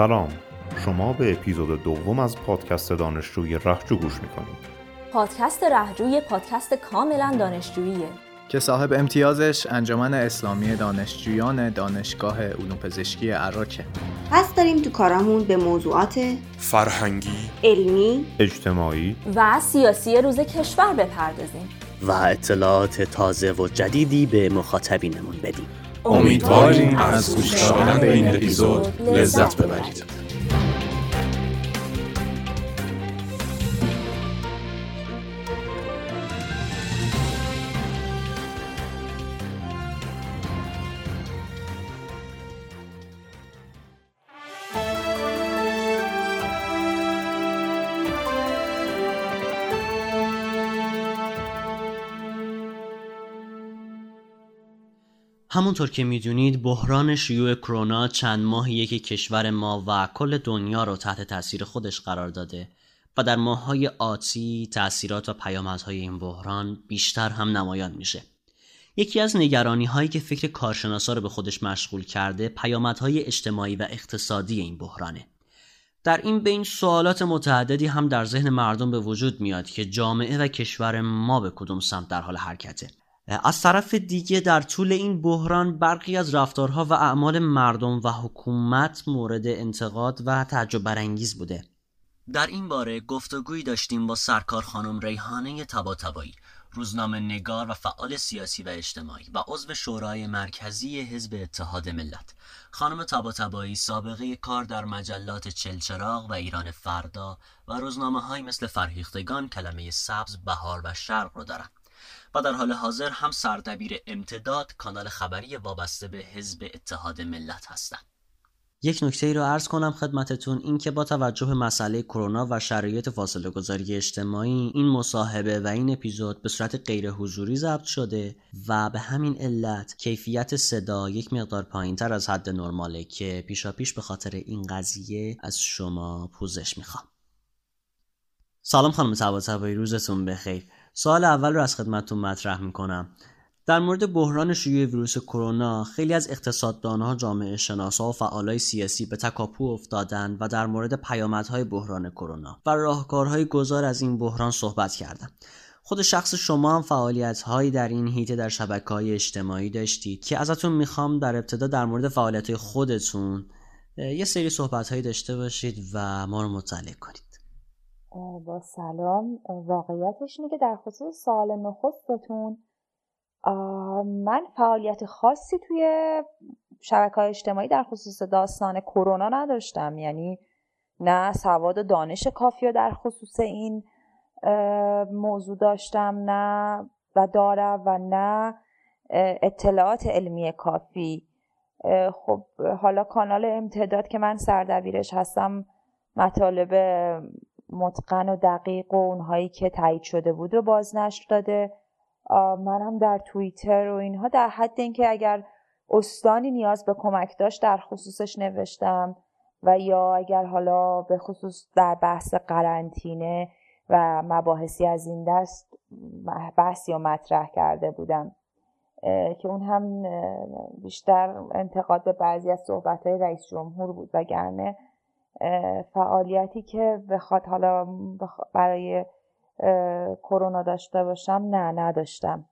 سلام. شما به اپیزود دوم از پادکست دانشجوی رهجو گوش می‌کنید. پادکست رهجوی پادکست کاملا دانشجوییه. که صاحب امتیازش انجمن اسلامی دانشجویان دانشگاه علوم پزشکی عراکه پس داریم تو کارامون به موضوعات فرهنگی علمی اجتماعی و سیاسی روز کشور بپردازیم. و اطلاعات تازه و جدیدی به مخاطبینمون بدیم. امیدواریم از گوش کردن به این اپیزود لذت ببرید. همونطور که می‌دونید بحران شیوع کرونا چند ماهیه که کشور ما و کل دنیا رو تحت تاثیر خودش قرار داده و در ماههای آتی تاثیرات و پیامدهای این بحران بیشتر هم نمایان میشه. یکی از نگرانی هایی که فکر کارشناسا رو به خودش مشغول کرده پیامدهای اجتماعی و اقتصادی این بحرانه. در این بین سوالات متعددی هم در ذهن مردم به وجود میاد که جامعه و کشور ما به کدوم سمت در حال حرکته. از طرف دیگه در طول این بحران برخی از رفتارها و اعمال مردم و حکومت مورد انتقاد و تعجب برانگیز بوده. در این باره گفتگویی داشتیم با سرکار خانم ریحانه تباتبایی روزنامه نگار و فعال سیاسی و اجتماعی و عضو شورای مرکزی حزب اتحاد ملت. خانم تباتبایی سابقه کار در مجلات چلچراغ و ایران فردا و روزنامه های مثل فرهیختگان کلمه سبز بهار و شرق رو دارند و در حال حاضر هم سردبیر امتداد کانال خبری وابسته به حزب اتحاد ملت هستند. یک نکته ای رو عرض کنم خدمتتون این که با توجه به مسئله کرونا و شرایط فاصله گذاری اجتماعی این مصاحبه و این اپیزود به صورت غیر حضوری ضبط شده و به همین علت کیفیت صدا یک مقدار پایین تر از حد نرماله که پیشا پیش به خاطر این قضیه از شما پوزش می‌خوام سلام خانم طباطبایی روزتون بخیر سوال اول رو از خدمتتون مطرح می‌کنم. در مورد بحران شیوع ویروس کرونا خیلی از اقتصاددانها جامعه شناسا و فعالای سیاسی به تکاپو افتادند و در مورد پیامدهای بحران کرونا و راهکارهای گذار از این بحران صحبت کردند. خود شخص شما هم فعالیت هایی در این هیته در شبکه های اجتماعی داشتید که ازتون می‌خوام در ابتدا در مورد فعالیت های خودتون یه سری صحبت هایی داشته باشید و ما رو مطلع کنید. با سلام واقعیتش اینه که در خصوص سال نخستتون من فعالیت خاصی توی شبکه های اجتماعی در خصوص داستان کرونا نداشتم. یعنی نه سواد و دانش کافی رو در خصوص این موضوع داشتم نه و دارم و نه اطلاعات علمی کافی. خب حالا کانال امتداد که من سردبیرش هستم مطالب متقن و دقیق و اونهایی که تایید شده بود و بازنشر داده. منم در توییتر و اینها در حد اینکه اگر استانی نیاز به کمک داشت در خصوصش نوشتم و یا اگر حالا به خصوص در بحث قرنطینه و مباحثی از این دست بحثی و مطرح کرده بودم که اون هم بیشتر انتقاد به بعضی از صحبت های رئیس جمهور بود وگرنه فعالیتی که بخواد حالا برای کرونا داشته باشم نه نداشتم.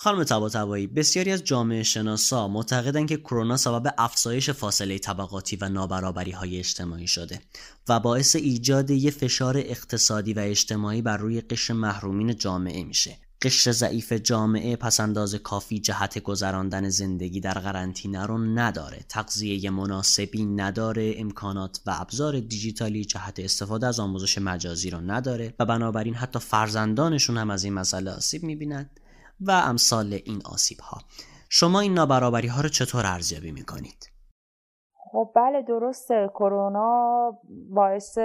خانم طباطبایی بسیاری از جامعه شناسا معتقدند که کرونا سبب افزایش فاصله طبقاتی و نابرابری های اجتماعی شده و باعث ایجاد یک فشار اقتصادی و اجتماعی بر روی قشر محرومین جامعه میشه. قشر ضعیف جامعه پسنداز کافی جهت گذراندن زندگی در قرنطینه رو نداره. تغذیه مناسبی نداره امکانات و ابزار دیجیتالی جهت استفاده از آموزش مجازی رو نداره و بنابراین حتی فرزندانشون هم از این مسئله آسیب می‌بینند و امثال این آسیب ها شما این نابرابری ها رو چطور ارزیابی می‌کنید؟ خب بله درسته. کرونا باعث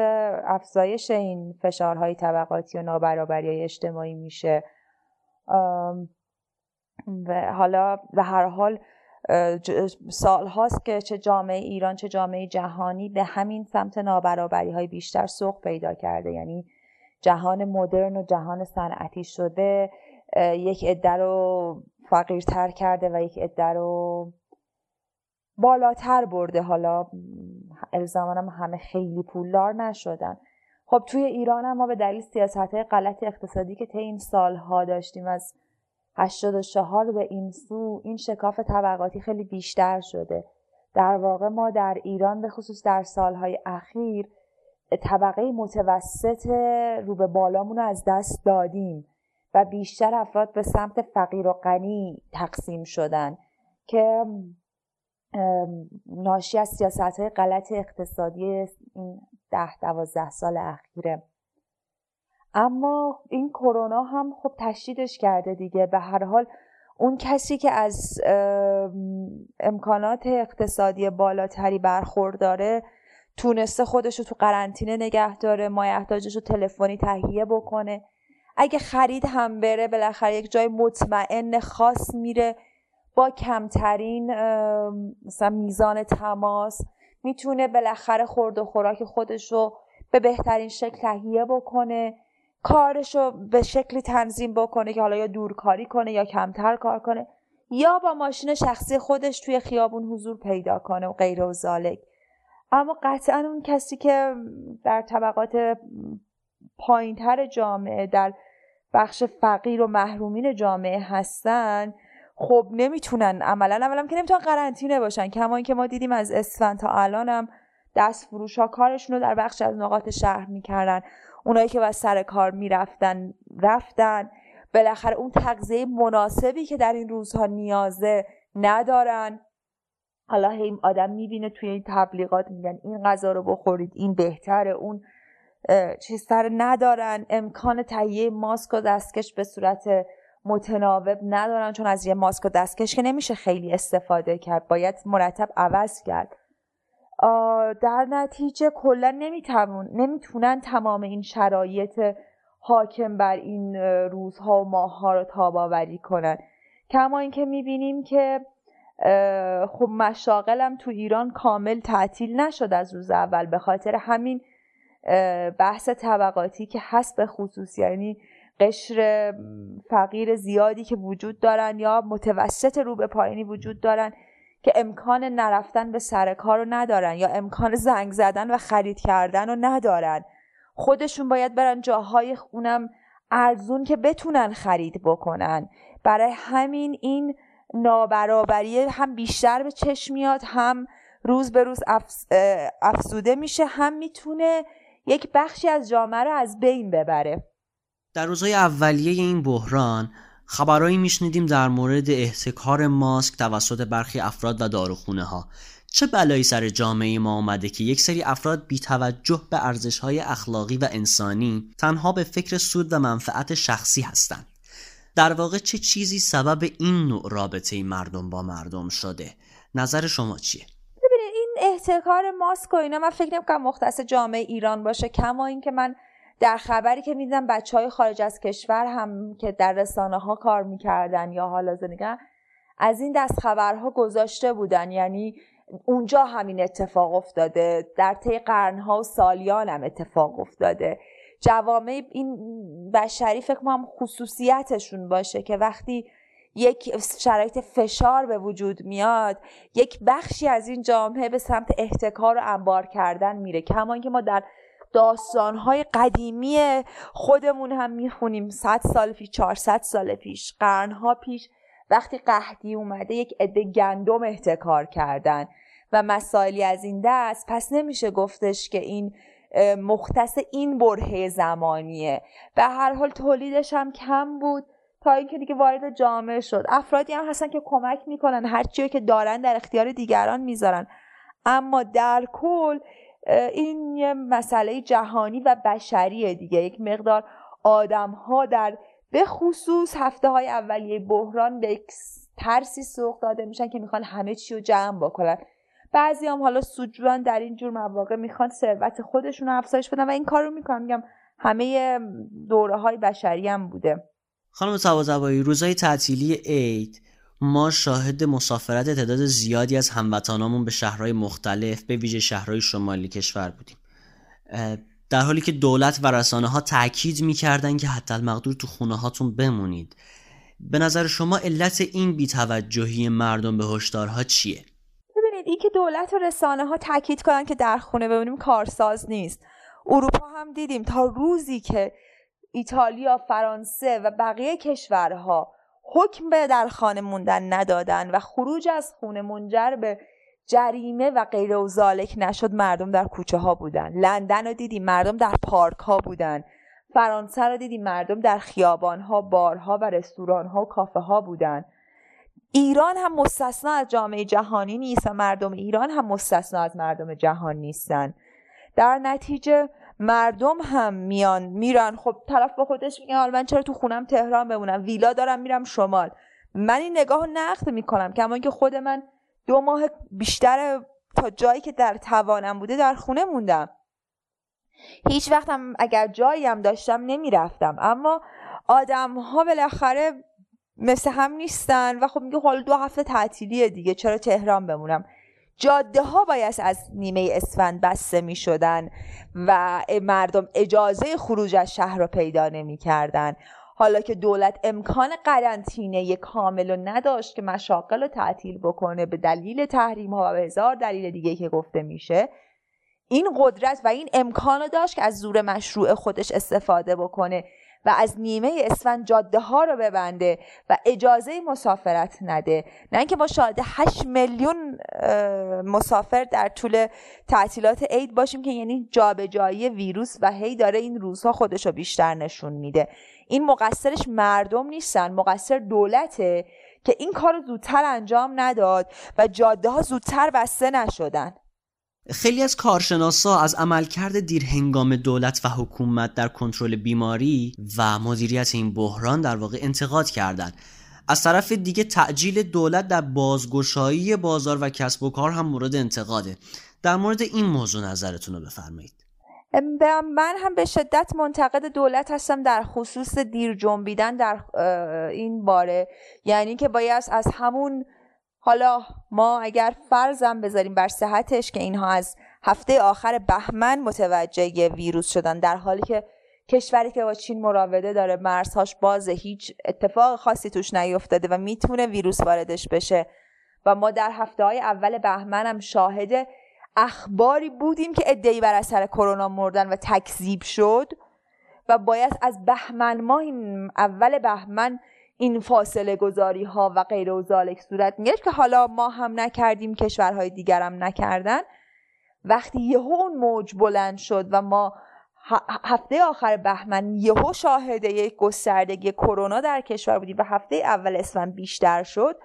افزایش این فشارهای طبقاتی و نابرابری اجتماعی میشه. و حالا به هر حال سال هاست که چه جامعه ایران چه جامعه جهانی به همین سمت نابرابری های بیشتر سوق پیدا کرده. یعنی جهان مدرن و جهان صنعتی شده یک عده رو فقیرتر کرده و یک عده رو بالاتر برده. حالا الزامانم همه خیلی پولدار نشدن. خب توی ایران هم ما به دلیل سیاست های غلط اقتصادی که طی این سالها داشتیم از 84 به این سو این شکاف طبقاتی خیلی بیشتر شده. در واقع ما در ایران به خصوص در سالهای اخیر طبقه متوسط رو به بالامون رو از دست دادیم و بیشتر افراد به سمت فقیر و غنی تقسیم شدن که ناشی از سیاست های غلط اقتصادی ده دوازده سال اخیره. اما این کرونا هم خب تشدیدش کرده دیگه. به هر حال اون کسی که از امکانات اقتصادی بالاتری برخورداره تونسته خودش رو تو قرنطینه نگه داره مایحتاجش رو تلفنی تهیه بکنه. اگه خرید هم بره بالاخره یک جای مطمئن خاص میره با کمترین مثلا میزان تماس. می‌تونه بالاخره خورد و خوراک خودش رو به بهترین شکل تهیه بکنه کارش رو به شکلی تنظیم بکنه که حالا یا دورکاری کنه یا کمتر کار کنه یا با ماشین شخصی خودش توی خیابون حضور پیدا کنه و غیر و زالک. اما قطعا اون کسی که در طبقات پایینتر جامعه در بخش فقیر و محرومین جامعه هستن خب نمی‌تونن عملا اولا که نمی‌تونن قرنطینه باشن. کما اینکه ما دیدیم از اسفند تا الانم دست فروش ها کارشون رو در بخش از نقاط شهر می‌کردن. اونایی که باید سر کار می‌رفتن رفتن. بالاخره اون تغذیه مناسبی که در این روزها نیازه ندارن. حالا هی آدم می‌بینه توی این تبلیغات میگن این غذا رو بخورید این بهتره اون چیز سر ندارن. امکان تهیه ماسک و دستکش به صورت متناوب ندارن چون از یه ماسک و دستکش که نمیشه خیلی استفاده کرد. باید مرتب عوض کرد. در نتیجه کلا نمی‌تونن تمام این شرایط حاکم بر این روزها و ماهها رو تاب آوری کنن. کما اینکه می‌بینیم که خب مشاغلم تو ایران کامل تعطیل نشد از روز اول. به خاطر همین بحث طبقاتی که هست به خصوص یعنی قشر فقیر زیادی که وجود دارن یا متوسط رو به پایینی وجود دارن که امکان نرفتن به سر کار رو ندارن یا امکان زنگ زدن و خرید کردن رو ندارن. خودشون باید برن جاهای اونم ارزون که بتونن خرید بکنن. برای همین این نابرابری هم بیشتر به چشم میاد هم روز به روز افزوده میشه هم می‌تونه یک بخشی از جامعه رو از بین ببره. در روزهای اولیه این بحران خبرهایی میشنیدیم در مورد احتکار ماسک توسط برخی افراد و داروخونه ها چه بلایی سر جامعه ما آمده که یک سری افراد بی توجه به ارزش های اخلاقی و انسانی تنها به فکر سود و منفعت شخصی هستند؟ در واقع چه چیزی سبب این نوع رابطه مردم با مردم شده؟ نظر شما چیه؟ ببینید این احتکار ماسک و اینا من فکر نمی‌کنم مختص جامعه ایران باشه کما اینکه من در خبری که می‌دیدم بچه های خارج از کشور هم که در رسانه ها کار می‌کردن یا حالا زندگی از این دست خبرها گذاشته بودن. یعنی اونجا همین اتفاق افتاده در طی قرنها و سالیان هم اتفاق افتاده. جوامع این بشری فکر کنم خصوصیتشون باشه که وقتی یک شرایط فشار به وجود میاد یک بخشی از این جامعه به سمت احتکار و انبار کردن میره. کما که ما در داستانهای قدیمی خودمون هم می‌خونیم. 100 سال پیش 400 سال پیش قرنها پیش. وقتی قحطی اومده یک عده گندم احتکار کردن و مسائلی از این دست. پس نمیشه گفتش که این مختص این برهه زمانیه. به هر حال تولیدش هم کم بود تا اینکه دیگه وارد جامعه شد. افرادی هم هستن که کمک می‌کنن هر که دارن در اختیار دیگران می‌ذارن. اما در کل این یه مسئله جهانی و بشریه دیگه. یک مقدار آدم ها در به خصوص هفته های اولیه بحران به ترسی سوق داده میشن که می‌خوان همه چی رو جمع بکنن. بعضی هم حالا سودجوان در این جور مواقع می‌خوان ثروت خودشون رو افزایش بدن و این کار رو می‌کنن. میگم همه دوره های بشری هم بوده. خانم سوازوایی روزهای تعطیلی عید ما شاهد مسافرت تعداد زیادی از هموطنامون به شهرهای مختلف به ویژه شهرهای شمالی کشور بودیم. در حالی که دولت و رسانه ها تاکید می‌کردن که حتی المقدور تو خونه هاتون بمونید. به نظر شما علت این بیتوجهی مردم به هشدارها چیه؟ ببینید این که دولت و رسانه ها تاکید کنن که در خونه ببینیم کارساز نیست. اروپا هم دیدیم تا روزی که ایتالیا فرانسه و بقیه کشورها حکم به در خانه موندن ندادن و خروج از خونه منجر به جریمه و غیر و نشد مردم در کوچه ها بودن. لندن رو دیدیم مردم در پارک ها بودن. فرانسه رو دیدیم مردم در خیابان ها بارها و رستوران ها و کافه ها بودن. ایران هم مستثنا از جامعه جهانی نیست و مردم ایران هم مستثنا از مردم جهان نیستن. در نتیجه مردم هم میان میرن. خب طرف با خودش میگه حالا من چرا تو خونم تهران بمونم؟ ویلا دارم میرم شمال. من این نگاه نقد می‌کنم کما که خود من دو ماه بیشتر تا جایی که در توانم بوده در خونه موندم. هیچ وقتم اگر جایی هم داشتم نمی‌رفتم. اما آدم ها بالاخره مثل هم نیستن و خب میگه حالا دو هفته تعطیلیه دیگه چرا تهران بمونم؟ جاده ها باید از نیمه اسفند بسته می شدن و مردم اجازه خروج از شهر رو پیدا نمی کردن. حالا که دولت امکان قرنطینه کامل رو نداشت که مشاقل رو تعطیل بکنه به دلیل تحریم ها و به هزار دلیل دیگه که گفته میشه این قدرت و این امکان رو داشت که از زور مشروع خودش استفاده بکنه و از نیمه اسفند جاده ها رو ببنده و اجازه مسافرت نده. نه اینکه ما شاهد 8 میلیون مسافر در طول تعطیلات عید باشیم که یعنی جابجایی ویروس و هی داره این روزها خودش رو بیشتر نشون میده. این مقصرش مردم نیستن مقصر دولته که این کار رو زودتر انجام نداد و جاده ها زودتر بسته نشدن. خیلی از کارشناسا از عملکرد دیرهنگام دولت و حکومت در کنترل بیماری و مدیریت این بحران در واقع انتقاد کردند. از طرف دیگه تعجیل دولت در بازگشایی بازار و کسب و کار هم مورد انتقاده. در مورد این موضوع نظرتون رو بفرمایید. من هم به شدت منتقد دولت هستم در خصوص دیر جنبیدن در این باره یعنی که باید از همون حالا ما اگر فرضم بذاریم بر صحتش که اینها از هفته آخر بهمن متوجه ویروس شدن در حالی که کشوری که با چین مراوده داره مرزهاش بازه هیچ اتفاق خاصی توش نیفتاده و می‌تونه ویروس واردش بشه. و ما در هفته های اول بهمن هم شاهد اخباری بودیم که ادعی بر اثر کرونا مردن و تکذیب شد. و باید از بهمن ماه اول بهمن این فاصله گذاری ها و غیر و ذالک صورت می‌گرفت که حالا ما هم نکردیم کشورهای دیگر هم نکردن. وقتی یهو اون موج بلند شد و ما هفته آخر بهمن یهو شاهد یک گستردگی کرونا در کشور بودیم و هفته اول اسفند بیشتر شد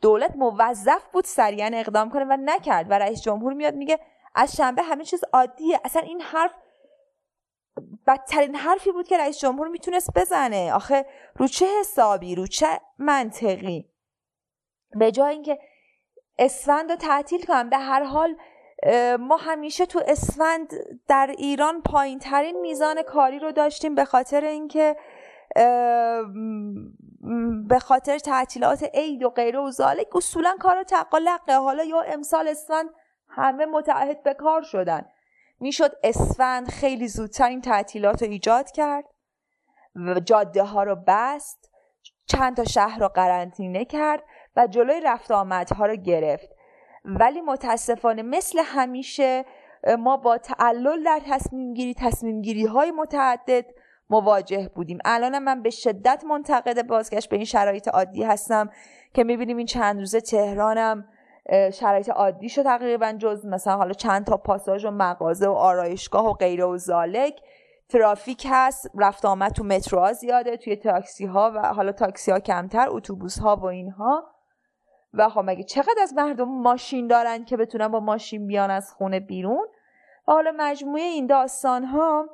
دولت موظف بود سریعا اقدام کنه و نکرد و رئیس جمهور میاد میگه از شنبه همه چیز عادیه اصلا این حرف بدترین حرفی بود که رئیس جمهور می‌تونست بزنه. آخه رو چه حسابی؟ رو چه منطقی؟ به جای اینکه اسفند رو تعطیل کنم به هر حال ما همیشه تو اسفند در ایران پایین ترین میزان کاری رو داشتیم به خاطر اینکه به خاطر تعطیلات عید و غیره و ذالک اصولا کار تقالقه حالا یا امسال اسفند همه متعهد به کار شدن. می‌شد اسفند خیلی زودتر این تعطیلات رو ایجاد کرد و جاده ها رو بست چند تا شهر رو قرنطینه کرد و جلوی رفت آمدها رو گرفت. ولی متاسفانه مثل همیشه ما با تعلل در تصمیم گیری تصمیم گیری های متعدد مواجه بودیم. الان من به شدت منتقد بازگشت به این شرایط عادی هستم که می‌بینیم این چند روزه تهرانم شرایط عادی شد تقریبا جز مثلا حالا چند تا پاساژ و مغازه و آرایشگاه و غیره و زالک. ترافیک هست رفت آمد تو متروها زیاده توی تاکسی ها و حالا تاکسی ها کمتر اتوبوس ها و اینها. و خب مگه چقدر از مردم ماشین دارن که بتونن با ماشین بیان از خونه بیرون؟ و حالا مجموعه این داستان ها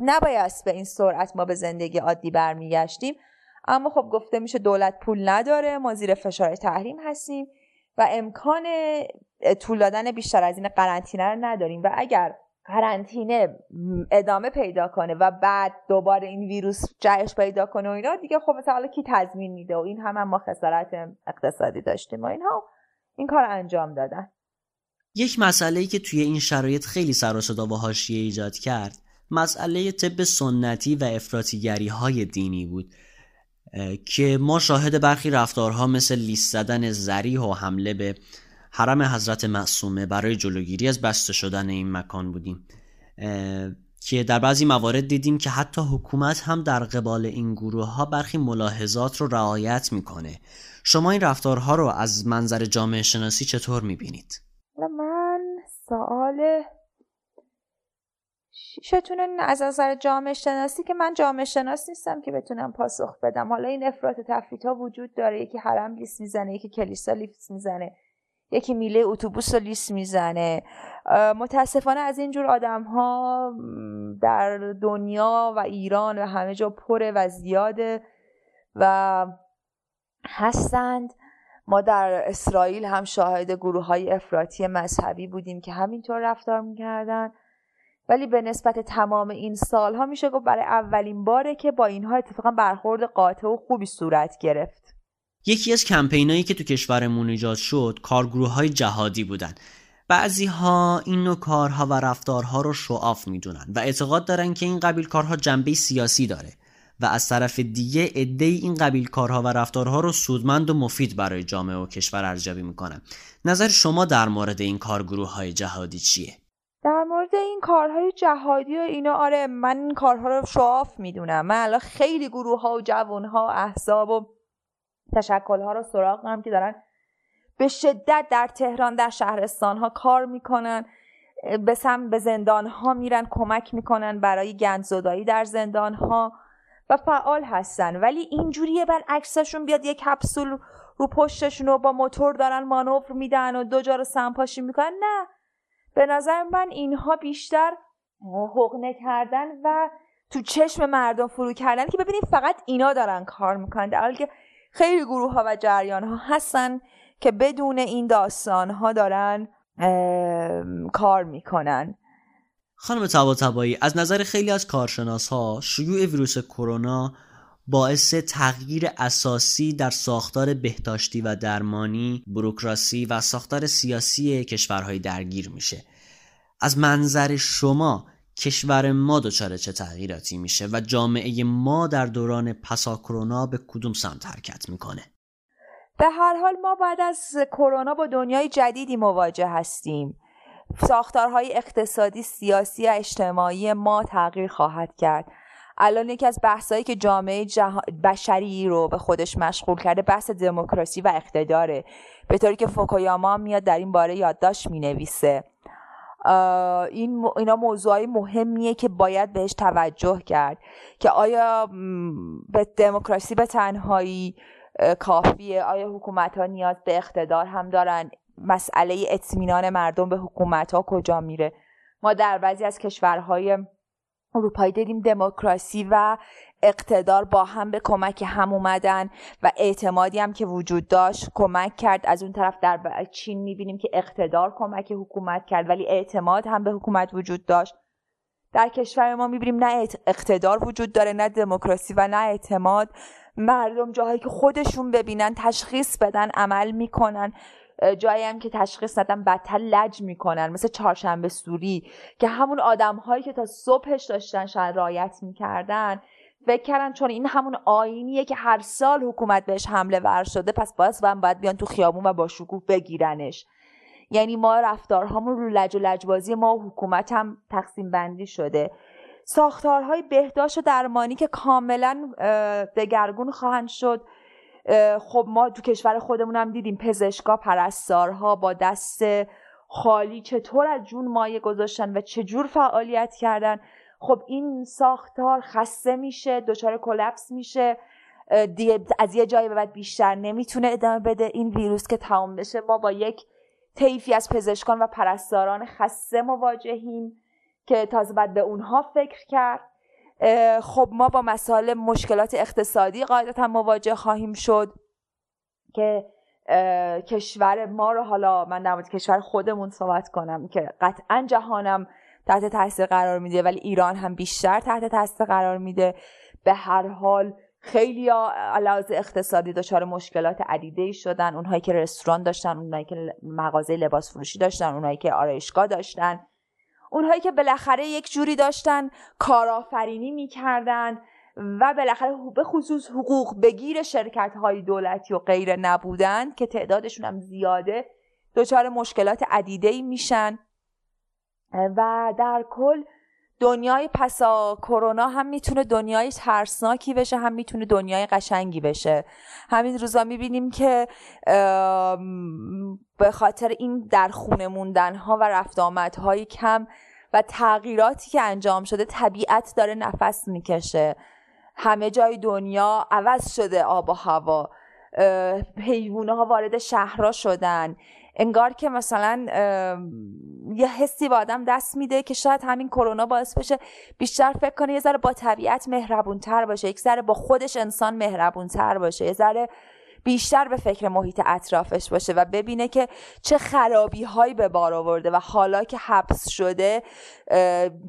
نباید به این سرعت ما به زندگی عادی برمیگشتیم. اما خب گفته میشه دولت پول نداره ما زیر فشار تحریم هستیم و امکان طول دادن بیشتر از این قرنطینه رو نداریم. و اگر قرنطینه ادامه پیدا کنه و بعد دوباره این ویروس جهش پیدا کنه و اینا دیگه خب مثلا کی تضمین میده؟ و این هم, هم ما خسارت اقتصادی داشتیم و اینها این کار انجام دادن. یک مسئله ای که توی این شرایط خیلی سر و صدا و حاشیه ایجاد کرد مسئله طب سنتی و افراطیگری های دینی بود. که ما شاهد برخی رفتارها مثل لیست زدن زریح و حمله به حرم حضرت معصومه برای جلوگیری از بسته شدن این مکان بودیم که در بعضی موارد دیدیم که حتی حکومت هم در قبال این گروه ها برخی ملاحظات رو رعایت می‌کنه شما این رفتارها رو از منظر جامعه شناسی چطور می‌بینید؟ من سوال شتونه از نظر جامعه شناسی که من جامعه شناس نیستم که بتونم پاسخ بدم. حالا این افراط تفریط ها وجود داره. یکی حرم لیست می‌زنه یکی کلیسا لیست می‌زنه یکی میله اتوبوس رو لیست می‌زنه. متاسفانه از اینجور آدم ها در دنیا و ایران و همه جا پره و زیاده و هستند. ما در اسرائیل هم شاهد گروه های افراطی مذهبی بودیم که همینطور رفتار می‌کردن. ولی به نسبت تمام این سالها میشه گفت برای اولین باره که با اینها اتفاقا برخورد قاطع و خوبی صورت گرفت. یکی از کمپینایی که تو کشورمون ایجاد شد کارگروه های جهادی بودن. بعضی ها این نوع کارها و رفتارها رو شعاف می‌دونن و اعتقاد دارن که این قبیل کارها جنبه سیاسی داره و از طرف دیگه عده این قبیل کارها و رفتارها رو سودمند و مفید برای جامعه و کشور ارزیابی می‌کنن. نظر شما در مورد این کارگروه های جهادی چیه؟ در مورد این کارهای جهادی و اینا آره من این کارها رو شعاف می‌دونم. من الان خیلی گروه ها و جوان ها احزاب و تشکل ها رو سراغ دارم که دارن به شدت در تهران در شهرستان ها کار می‌کنن به سم به زندان ها میرن کمک می‌کنن برای گندزدایی در زندان ها و فعال هستن. ولی اینجوریه بر عکسشون بیاد یک کپسول رو پشتشون و با موتور دارن مانور میدن و دو جا رو سمپاشی می‌کنن. نه به نظر من اینها بیشتر حقنه کردن و تو چشم مردم فرو کردن که ببینید فقط اینا دارن کار می‌کنن. در حالی که خیلی گروه ها و جریان ها هستن که بدون این داستان ها دارن کار می‌کنن. خانم تبا از نظر خیلی از کارشناس ها شیوع ویروس کرونا باعث تغییر اساسی در ساختار بهداشتی و درمانی، بروکراسی و ساختار سیاسی کشورهای درگیر میشه. از منظر شما کشور ما دچار چه تغییراتی میشه و جامعه ما در دوران پسا کرونا به کدوم سمت حرکت می‌کنه؟ به هر حال ما بعد از کرونا با دنیای جدیدی مواجه هستیم. ساختارهای اقتصادی، سیاسی و اجتماعی ما تغییر خواهد کرد. الان یکی از بحثایی که جامعه بشری رو به خودش مشغول کرده بحث دموکراسی و اقتداره. به طوری که فوکویاما میاد در این باره یادداشت می نویسه این اینا موضوعی مهمیه که باید بهش توجه کرد که آیا به دموکراسی به تنهایی کافیه؟ آیا حکومت ها نیاز به اقتدار هم دارن؟ مسئله اطمینان مردم به حکومت ها کجا میره؟ ما در بعضی از کشورهای اروپایی دیدیم دموکراسی و اقتدار با هم به کمک هم اومدن و اعتمادی هم که وجود داشت کمک کرد. از اون طرف در چین می‌بینیم که اقتدار کمک حکومت کرد ولی اعتماد هم به حکومت وجود داشت. در کشور ما می‌بینیم نه اقتدار وجود داره نه دموکراسی و نه اعتماد. مردم جاهایی که خودشون ببینن تشخیص بدن عمل می‌کنن. جایی هم که تشخیص ندن بدتر لج می‌کنن مثل چهارشنبه سوری که همون آدم هایی که تا صبحش داشتن شاید رایت می‌کردن فکر کردن چون این همون آینیه که هر سال حکومت بهش حمله ور شده پس باز هم باید بیان تو خیابون و با شکوه بگیرنش. یعنی ما رفتارهامون رو لج و لجبازی ما و حکومت هم تقسیم بندی شده. ساختارهای بهداشت و درمانی که کاملا دگرگون خواهند شد. خب ما تو کشور خودمون هم دیدیم پزشکا پرستارها با دست خالی چطور از جون مایه گذاشتن و چجور فعالیت کردن. خب این ساختار خسته میشه دچار کلپس میشه از یه جایی به بعد بیشتر نمی‌تونه ادامه بده. این ویروس که تمام بشه ما با یک طیفی از پزشکان و پرستاران خسته مواجهیم که تازه بعد به اونها فکر کرد. خب ما با مسائل مشکلات اقتصادی قاعدتا مواجه خواهیم شد که کشور ما رو حالا من در کشور خودمون صحبت کنم که قطعا جهانم تحت تاثیر قرار میده ولی ایران هم بیشتر تحت تاثیر قرار میده. به هر حال خیلی علاوه اقتصادی دچار مشکلات عدیده شدن. اونهایی که رستوران داشتن اونهایی که مغازه لباس فروشی داشتن اونهایی که آرایشگاه داشتن. اونهایی که بالاخره یک جوری داشتن کارآفرینی می‌کردن و بالاخره به خصوص حقوق بگیر شرکت های دولتی و غیره نبودن که تعدادشون هم زیاده دچار مشکلات عدیده میشن. و در کل دنیای پسا کرونا هم می‌تونه دنیای ترسناکی بشه هم می‌تونه دنیای قشنگی بشه. همین روزا می‌بینیم که به خاطر این در خونه موندن ها و رفت های کم و تغییراتی که انجام شده طبیعت داره نفس می‌کشه. همه جای دنیا عوض شده آب و هوا. حیوانه ها وارد شهرها شدن. انگار که مثلا یه حسی با آدم دست میده که شاید همین کرونا باعث بشه بیشتر فکر کنه یه ذره با طبیعت مهربونتر باشه یک ذره با خودش انسان مهربونتر باشه یه ذره بیشتر به فکر محیط اطرافش باشه و ببینه که چه خرابی هایی به بار آورده و حالا که حبس شده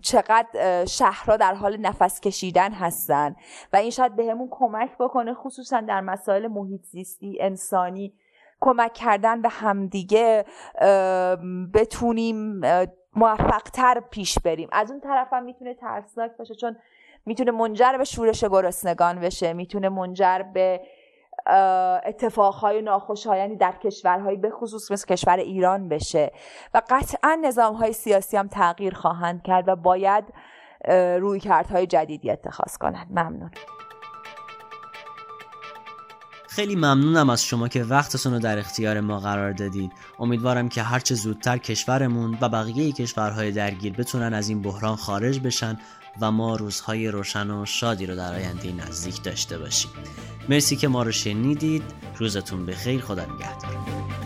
چقدر شهرها در حال نفس کشیدن هستن و این شاید بهمون کمک بکنه خصوصا در مسائل محیط زیستی انسانی کمک کردن به همدیگه بتونیم موفقتر پیش بریم. از اون طرف هم می‌تونه ترسناک باشه چون می‌تونه منجر به شورش گرسنگان بشه می‌تونه منجر به اتفاقهای ناخوشایندی در کشورهایی به خصوص مثل کشور ایران بشه. و قطعا نظامهای سیاسی هم تغییر خواهند کرد و باید روی کردهای جدیدی اتخاذ کنند. ممنون. خیلی ممنونم از شما که وقتتون رو در اختیار ما قرار دادید امیدوارم که هرچه زودتر کشورمون و بقیه کشورهای درگیر بتونن از این بحران خارج بشن و ما روزهای روشن و شادی رو در آینده نزدیک داشته باشیم. مرسی که ما رو شنیدید. روزتون بخیر. خدا نگهدار.